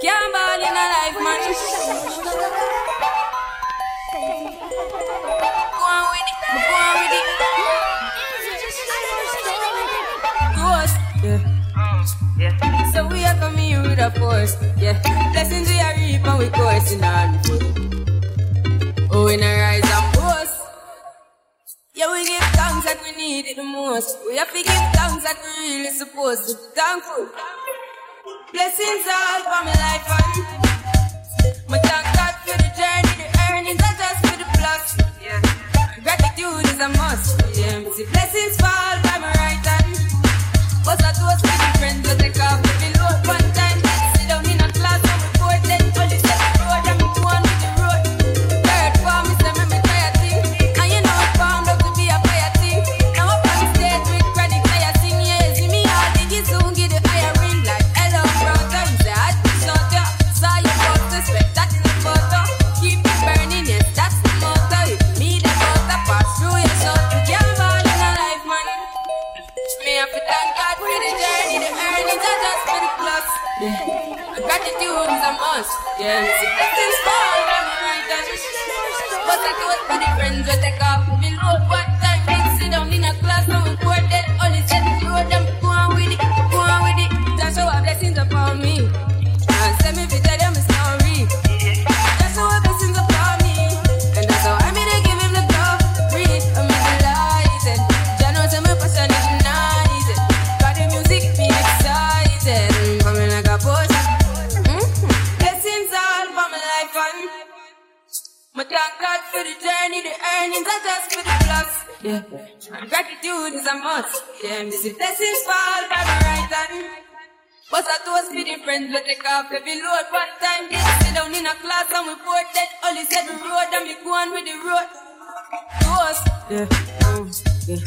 Can't ball in a life, man. Go on with it, go on with it. Ghost, yeah. So we are coming here with a force, yeah. Blessings we are reap and we coursing on. Oh, we a rise and boast. Yeah, we give thanks that we need it the most. We have to give thanks that we really supposed to. be Thankful. Blessings all for my life and my thank God for the journey, the earnings, not just for the plus. Yeah. Gratitude is a must. Yeah, blessings fall Yeah. Gratitude is a must. The right hand. But I do it for the friends we take off my thank God for the journey, the earnings are just for the plus. Yeah. And gratitude is a must. Yeah, me see blessings fall by my right hand. But I toast for the friends we take off every load one time. They sit down in a class and we pour that only said the road and we go on with the road. Toast. Yeah. Oh, yeah.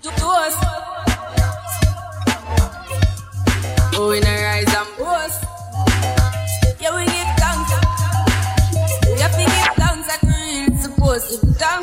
To- Toast.